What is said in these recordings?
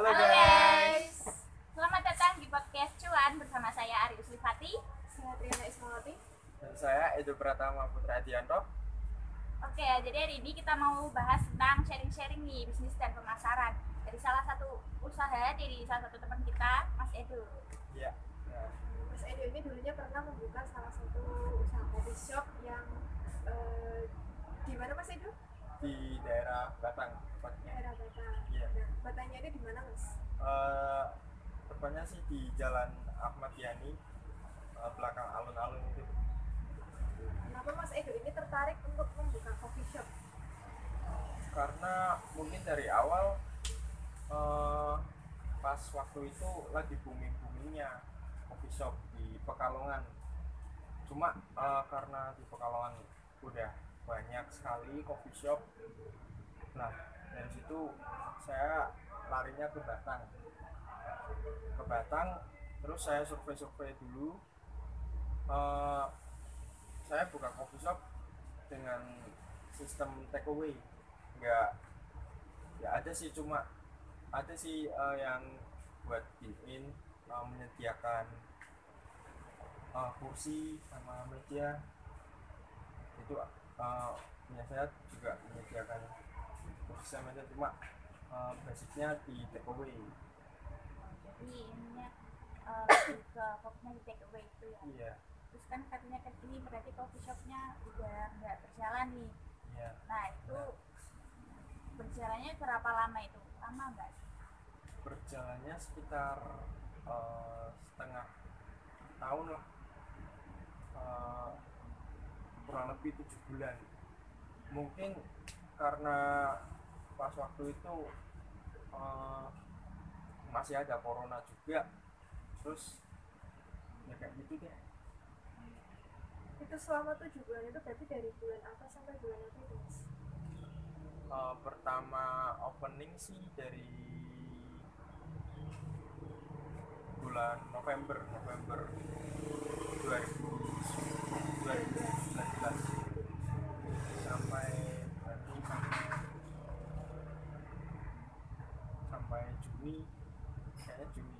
Halo, Halo guys. guys. Selamat datang di podcast Cuan bersama saya Ari Uslifati. Saya Triana Ismawati. Dan saya Edo Pratama Putra Adianto. Oke, jadi hari ini kita mau bahas tentang sharing-sharing nih bisnis dan pemasaran dari salah satu usaha dari salah satu teman kita, Mas Edo. Iya. Mas Edo ini dulunya pernah membuka salah satu usaha coffee shop yang eh, di mana Mas Edo? di daerah Batang tepatnya. Daerah Batang. Ini di mana Mas? Eh, tepatnya sih di Jalan Ahmad Yani eh, belakang alun-alun itu. Kenapa Mas Edo ini tertarik untuk membuka coffee shop? Karena mungkin dari awal eh, pas waktu itu lagi booming boomingnya coffee shop di Pekalongan. Cuma eh, karena di Pekalongan udah banyak sekali coffee shop. Nah dari situ saya larinya ke Batang. Ke Batang, terus saya survei-survei dulu. Eh, saya buka coffee shop dengan sistem takeaway nggak ya ada sih cuma ada sih eh, yang buat in uh, menyediakan eh, kursi sama meja itu eh, punya saya juga menyediakan sama meja cuma eh, basicnya di takeaway Jadi ininya uh, ke kopinya di take away itu ya. iya Terus kan katanya kan ini berarti coffee shopnya udah nggak berjalan nih. iya Nah itu berjalannya berapa lama itu? Lama nggak? berjalannya sekitar eh, setengah tahun lah Eh, kurang lebih tujuh bulan mungkin karena pas waktu itu eh, masih ada corona juga terus ya kayak gitu deh Itu selama tujuh bulan itu berarti dari bulan apa sampai bulan apa itu Mas? Eh, pertama opening sih dari bulan November November 2000 2019 sampai berarti sampai sampai Juni kayaknya Juni.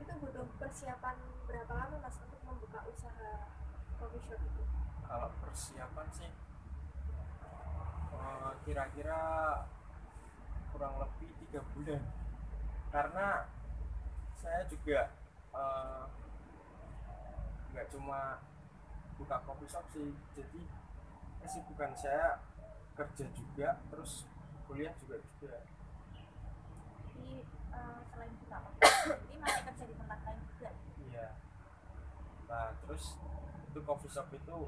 Itu butuh persiapan berapa lama Mas untuk membuka usaha coffee shop itu? kalau persiapan sih eh, kira-kira kurang lebih tiga bulan. Karena saya juga eh, nggak cuma buka coffee shop sih jadi kesibukan saya kerja juga terus kuliah juga juga uh, selain shop, jadi masih kerja di tempat lain juga. iya. Nah terus itu coffee shop itu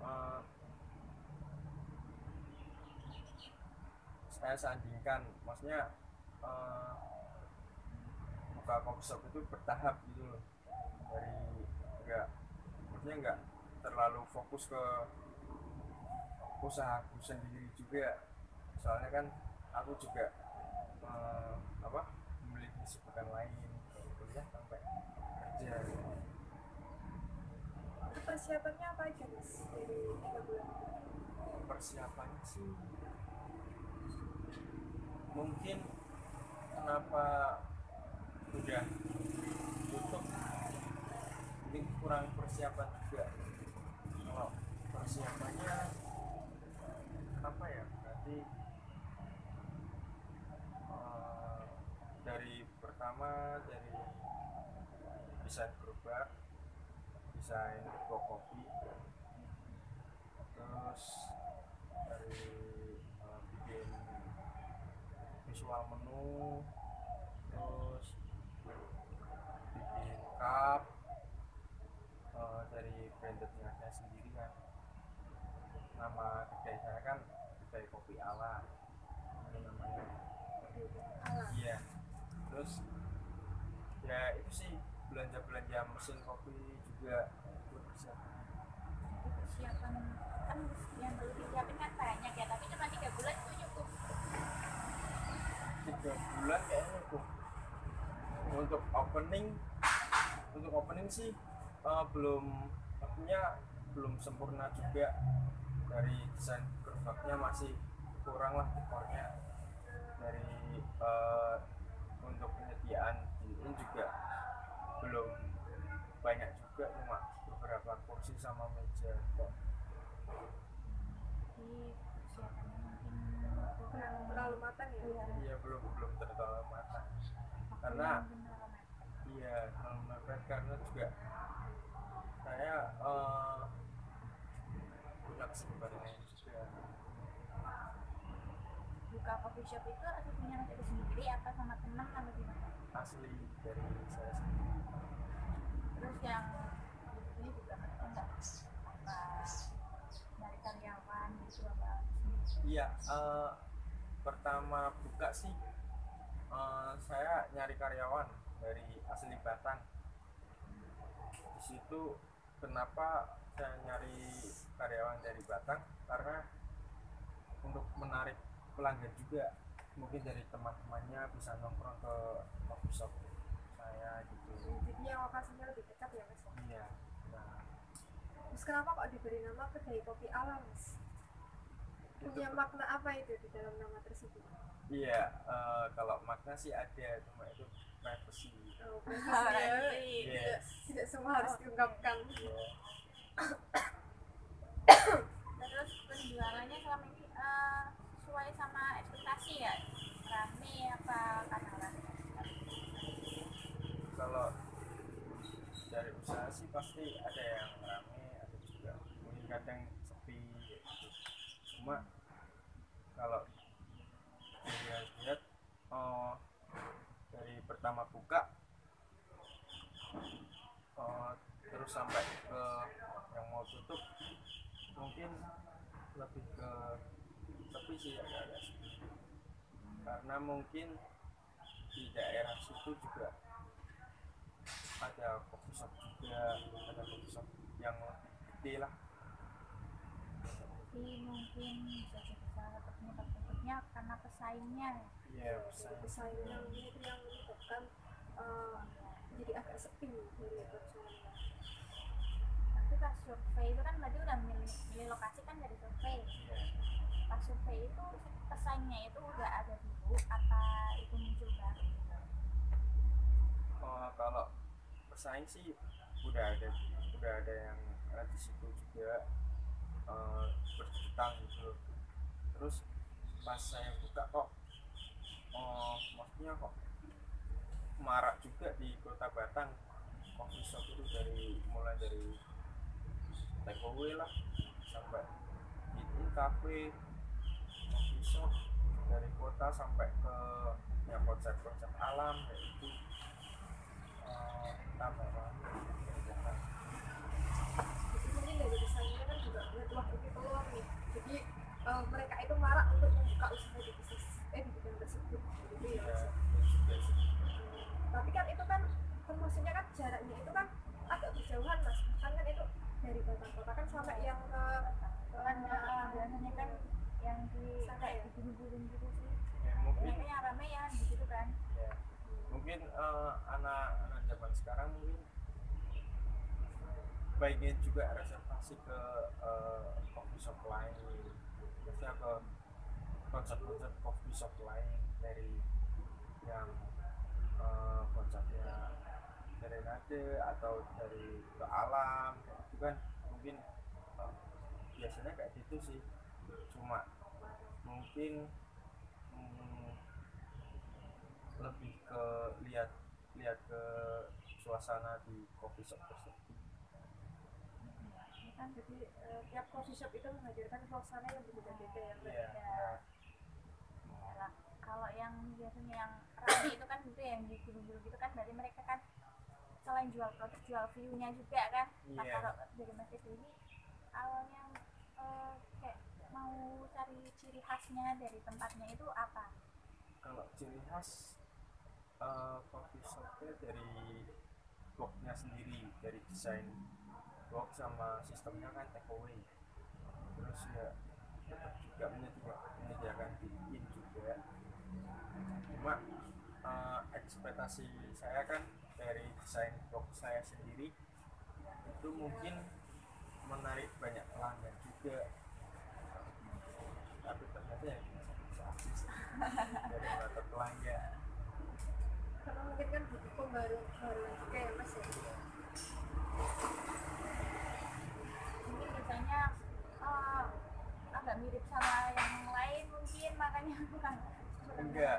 eh, saya sandingkan maksudnya eh, buka coffee shop itu bertahap gitu loh. Dari enggak maksudnya enggak terlalu fokus ke usahaku sendiri juga. Soalnya kan aku juga eh, apa memiliki kesibukan lain kuliah sampai kerja. Itu persiapannya apa aja Mas? Dari tiga bulan? persiapannya sih mungkin kenapa udah tutup mungkin kurang persiapan juga. Kalau persiapannya apa ya? Berarti eh, dari pertama dari desain gerobak desain toko kopi terus dari eh, bikin visual menu terus bikin cup eh, dari brandednya saya sendiri kan. Nama kedai saya kan kedai kopi ala. Namanya. Iya. Terus ya itu sih belanja belanja mesin kopi juga ikut persiapan persiapan kan yang perlu disiapin kan banyak ya tapi cuma tiga bulan itu cukup. Tiga bulan kayaknya cukup. Untuk opening untuk opening sih eh, belum artinya belum sempurna juga. Dari desain gerobaknya masih kurang lah dekornya. Dari Iya. iya, belum belum terlalu matang. Karena iya terlalu mepet karena juga saya eh, uh, kesempatan buka coffee shop itu punya sendiri apa sama teman atau gimana? Asli dari saya sendiri. Terus yang Iya, eh, pertama buka sih eh, saya nyari karyawan dari asli Batang. Di situ kenapa saya nyari karyawan dari Batang karena untuk menarik pelanggan juga mungkin dari teman-temannya bisa nongkrong ke coffee shop saya gitu. jadi yang lokasinya lebih dekat ya mas Iya. Nah, terus kenapa kok diberi nama kedai kopi alam mas punya itu- makna apa itu di dalam nama tersebut Iya, eh, kalau makna sih ada, cuma itu privacy. oh, Privacy. tidak, tidak semua harus diungkapkan Iya. terus penjualannya selama ini eh, sesuai sama ekspektasi ya rame apa kanalan kalau dari usaha sih pasti ada yang rame ada juga mungkin kadang sepi gitu. cuma kalau dilihat-lihat oh, dari pertama buka oh, terus sampai ke yang mau tutup mungkin lebih ke sepi sih agak-agak karena mungkin di daerah situ juga ada coffee juga ada coffee yang lebih gede lah. Jadi mungkin bisa jadi salah satu penyebab tutupnya karena pesaingnya. Jadi bisa pesaingnya itu yang menyebabkan eh, jadi agak sepi dari tapi pas survei itu kan berarti udah milih, lokasi kan dari survei. Iya. Pas survei itu pesaingnya itu udah ada dulu apa itu muncul baru? Oh, kalau pesaing sih udah ada udah ada yang ada di situ juga eh, berhutang gitu. Terus pas saya buka kok oh maksudnya kok marak juga di kota Batang. Coffee shop itu dari mulai dari take away lah sampai in cafe coffee shop dari kota sampai ke ya konsep-konsep alam kayak itu eh, tambah banget jadi mungkin dari pesaingnya kan juga melihat wah ini peluang nih jadi eh, mereka itu marak untuk membuka usaha di bisnis eh di bidang tersebut gitu ya ya Mas. juga sih tapi kan itu kan kan maksudnya kan jaraknya itu kan agak berjauhan mas bahkan kan itu dari Batang Kota kan sampai yang ke kan eh, biasanya kan yang di Sana kayak ya? di gunung-gunung gitu sih ya mungkin Biasanya yang rame ya di situ kan ya mungkin eh, anak-anak zaman sekarang mungkin baiknya juga reservasi ke eh, coffee shop lain. Biasanya ke konsep-konsep coffee shop lain dari yang eh, konsepnya serenade atau dari ke alam gitu kan. Mungkin eh, biasanya kayak gitu sih. Cuma mungkin hmm, lebih ke lihat lihat ke suasana di coffee shop tersebut kan jadi eh, tiap coffee shop itu menghadirkan suasana yang berbeda-beda ya Mbak. Iya, nah, ya lah. kalau yang biasanya yang rame itu kan gitu ya, yang di gunung-gunung gitu kan berarti mereka kan selain jual produk jual view-nya juga kan nah Iya. kalau dari Mas ini awalnya eh, kayak mau cari ciri khasnya dari tempatnya itu apa kalau ciri khas eh, coffee shopnya dari boxnya sendiri dari desain box sama sistemnya kan take away. Terus ya tetap juga menyediakan, menyediakan in juga. Cuma eh, ekspektasi saya kan dari desain box saya sendiri itu mungkin menarik banyak pelanggan juga. Tapi ternyata ya bisa habis dari mata pelanggan. Karena mungkin kan butuh pembaruan juga ya mas ya mungkin desainnya eh, agak mirip sama yang lain mungkin makanya bukan enggak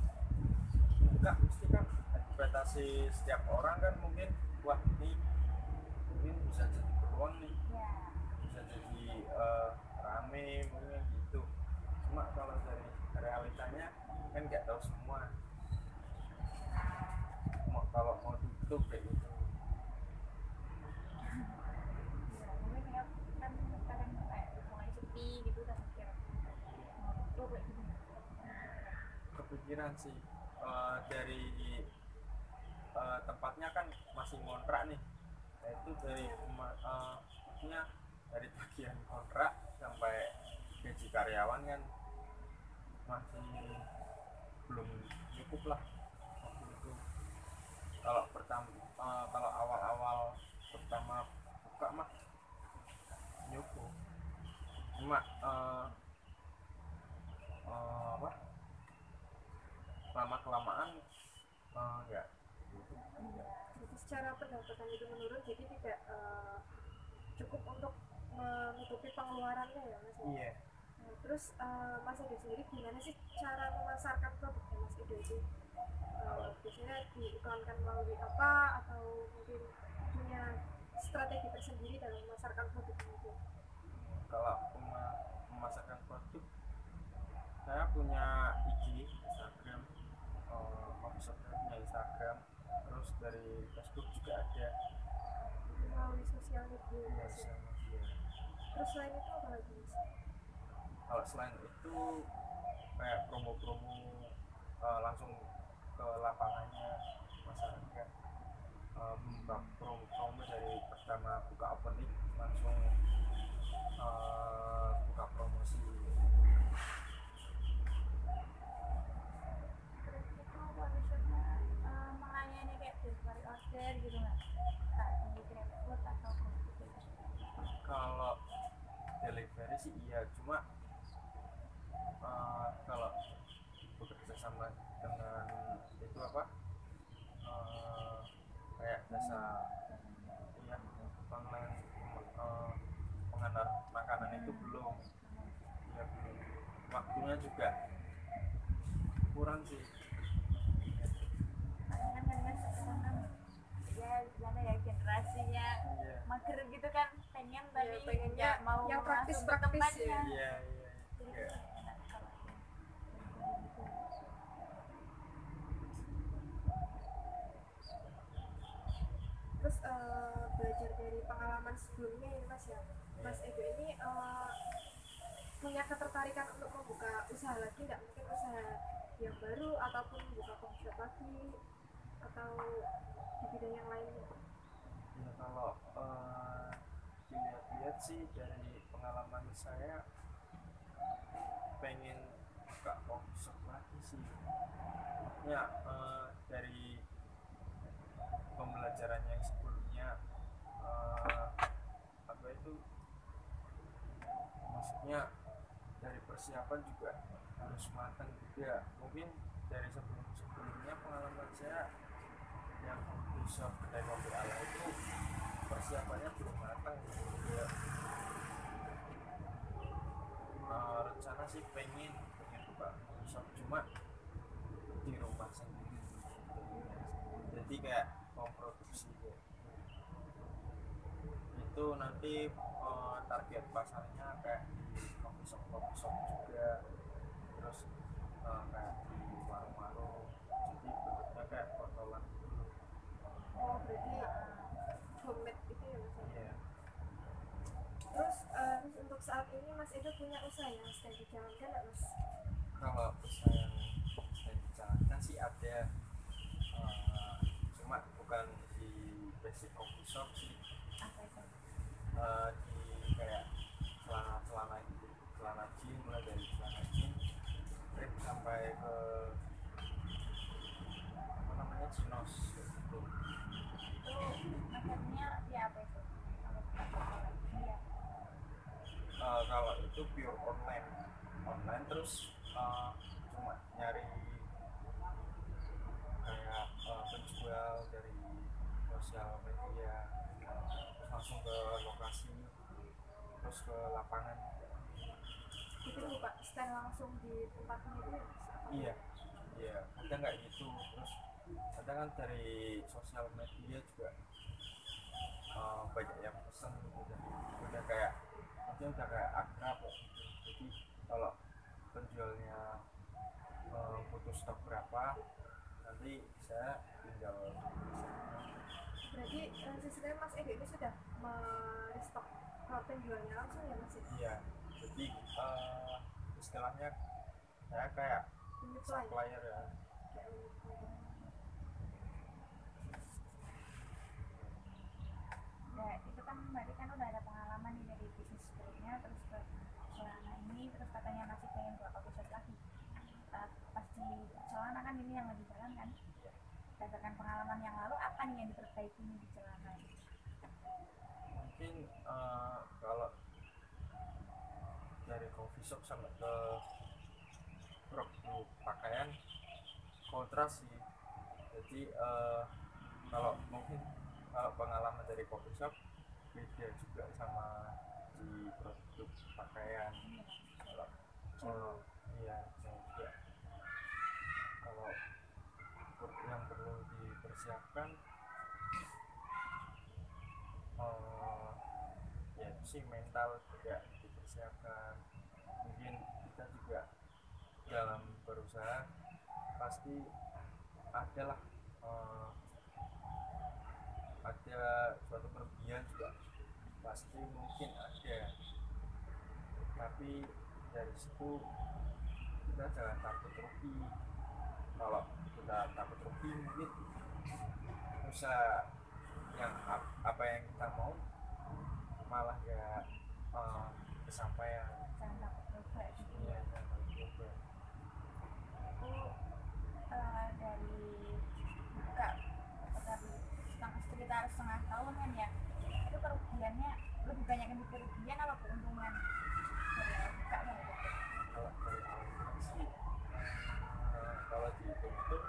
buka mesti kan ekspektasi setiap orang kan mungkin wah ini mungkin bisa jadi peluang nih. Ya, bisa jadi eh, rame mungkin gitu. Cuma kalau dari realitanya kan nggak tahu semua. Mau kalau mau tutup kayak gitu. Ya mungkin ya kan kadang kayak mulai sepi gitu kan mikir mau tutup kayak gitu. kepikiran sih eh, dari tempatnya kan masih ngontrak nih. Itu dari maksudnya dari bagian kontrak sampai gaji karyawan kan masih belum cukup lah waktu itu. Kalau pertama eh, kalau awal-awal pertama buka mah nyukup. Cuma eh, eh, apa? Lama kelamaan eh, enggak secara pendapatan itu menurun jadi tidak eh, cukup untuk menutupi pengeluarannya ya mas ya? iya. Nah, terus eh, mas Edo sendiri gimana sih cara memasarkan produknya mas Edo itu? Eh, biasanya diiklankan melalui apa atau mungkin punya strategi tersendiri dalam memasarkan produknya itu? Kalau memasarkan produk saya punya IG Instagram maksudnya punya Instagram terus dari Facebook juga ada melalui sosial terus selain itu apa lagi? Kalau selain itu kayak promo-promo eh, langsung ke lapangannya masyarakat Eh, membuka promo-promo dari pertama buka opening langsung eh, buka promosi Terus itu kondisinya eh, melayani kayak delivery order gitu nggak? Kayak di GrabFood atau GoFood gitu. kalau delivery sih iya cuma eh, kalau bekerja sama dengan itu apa eh, kayak jasa ya pengenalan eh, pengantar makanan itu belum ya belum. Waktunya juga kurang sih. Kan kan ya gimana ya generasinya iya. mager gitu kan pengen tapi Ya, pengennya nggak mau yang praktis-praktis ya. iya iya iya. kan gitu. terus eh, belajar dari pengalaman sebelumnya ini mas ya mas Edo ini eh, punya ketertarikan untuk membuka usaha lagi nggak mungkin usaha yang baru ataupun membuka coffee shop lagi atau di bidang yang lainnya Ya kalau dilihat-lihat sih dari pengalaman saya pengen buka coffee shop lagi sih. Ya eh, dari pembelajaran yang sebelumnya eh, apa itu? Maksudnya dari persiapan juga harus matang juga. Mungkin dari sebelum sebelumnya pengalaman saya yang bisa kedai kopi ala itu persiapannya belum matang ya. Eh, rencana sih pengen pengen buka coffee shop cuma di rumah sendiri. Jadi kayak memproduksi gitu. itu nanti eh, target pasarnya kayak coffee shop saat ini Mas Edo punya usaha yang sedang dijalankan nggak Mas? Kalau usaha yang sedang dijalankan sih ada, uh, cuma bukan di basic coffee shop sih. Apa itu? Uh, di kayak celana celana gitu, celana jeans mulai dari celana jeans, trip sampai ke apa namanya chinos. Gitu. Itu akhirnya pure online. Online terus eh, cuma nyari kayak eh, penjual dari sosial media. Terus langsung ke lokasi terus ke lapangan. Itu buka stand langsung di tempatnya itu ya iya iya. Ada nggak gitu? Terus ada kan dari sosial media juga eh, banyak yang pesen udah udah kayak mungkin udah kayak akrab gitu. jadi kalau penjualnya eh, butuh stok berapa nanti saya tinggal berarti sistemnya Mas Ego ini sudah merestock ke penjualnya langsung ya Mas ya? iya jadi eh, istilahnya saya kayak supplier ya kayak menyuplai. ya itu kan berarti kan udah ada pengalaman nih dari bisnis sebelumnya terus ke celana ini terus katanya masih pengen buat coffee shop lagi Eh, pasti celana kan ini yang lagi jalan kan berdasarkan pengalaman yang lalu apa nih yang diperbaiki di celana? Mungkin eh, kalau dari coffee shop sampai ke produk pakaian kontras sih. Jadi eh, kalau mungkin kalau pengalaman dari coffee shop beda juga sama di produk pakaian. Kalau kalau iya juga. Kalau yang perlu dipersiapkan eh ya itu sih mental juga dipersiapkan. Mungkin kita juga dalam berusaha pasti adalah eh, ada suatu kerugian juga. Pasti mungkin ada. Tapi dari situ kita jangan takut rugi. Kalau kita takut rugi mungkin usaha yang ap- apa yang kita mau malah ya kesampaian. Jangan takut coba gitu. Jangan coba. Aku eh, dari buka apa tadi setengah sekitar setengah tahun kan ya itu kerugiannya lebih banyak yang kerugian apa keuntungan dari awal buka kan itu kalau dari awal sih eh, kalau dihitung-hitung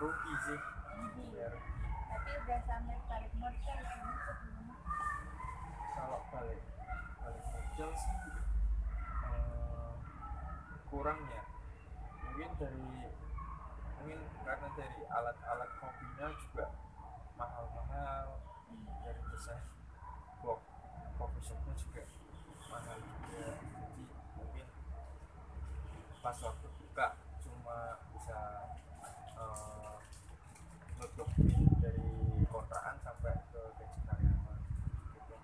rugi sih Rugi. ya rugi. tapi udah sampai balik modal ini sebelumnya kalau balik modal sih. Eh, kurang ya. Mungkin dari mungkin karena dari alat-alat kopinya juga mahal-mahal. Dari desain box coffee shopnya juga mahal juga. Jadi mungkin pas waktu buka cuma bisa eh, nutupin dari kontrakan sampai ke gaji karyawan gitu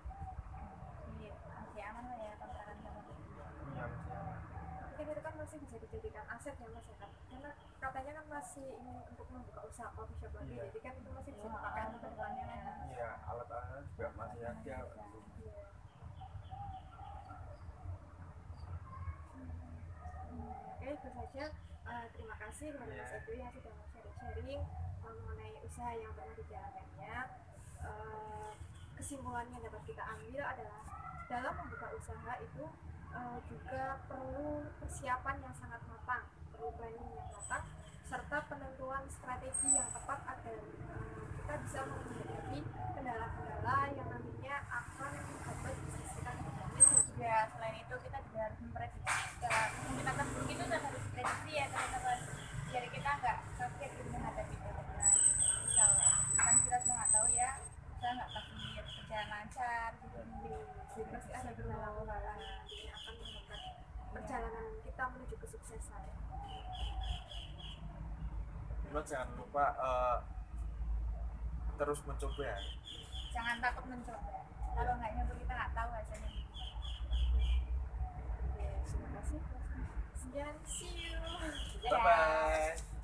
Jadi masih aman lah ya kontrakan sama iya masih aman. mungkin itu kan dijadikan aset ya mas ya kan karena katanya kan masih ingin untuk membuka usaha coffee shop lagi Iya. jadi kan itu masih bisa Iya, dipakai untuk untuk ke depannya. ke depannya iya alat-alatnya juga masih ada. Iya. Hmm, Oke, itu saja. Eh, terima kasih kepada Mas Iya. Edo yang sudah mau sharing-sharing eh, mengenai usaha yang pernah dijalankannya. Eh, kesimpulan yang dapat kita ambil adalah dalam membuka usaha itu eh, juga perlu persiapan yang sangat matang, perlu planning yang matang, serta penentuan strategi yang tepat agar eh, kita bisa menghadapi kendala-kendala yang nantinya akan membuat bisnis kita berjalan juga selain itu kita juga harus memprediksi secara kemungkinan terburuk itu kan harus prediksi ya teman-teman biar kita nggak kaget gitu menghadapi itu misal kan kita semua nggak tahu ya kita nggak pasti berjalan lancar gitu Jadi pasti ada kendala-kendala yang nantinya akan membuat perjalanan kita menuju kesuksesan. Cuma jangan lupa eh, terus mencoba ya jangan takut mencoba kalau nggak nyoba kita nggak tahu hasilnya Oke, terima kasih. Sekian, see you. Dadah. bye bye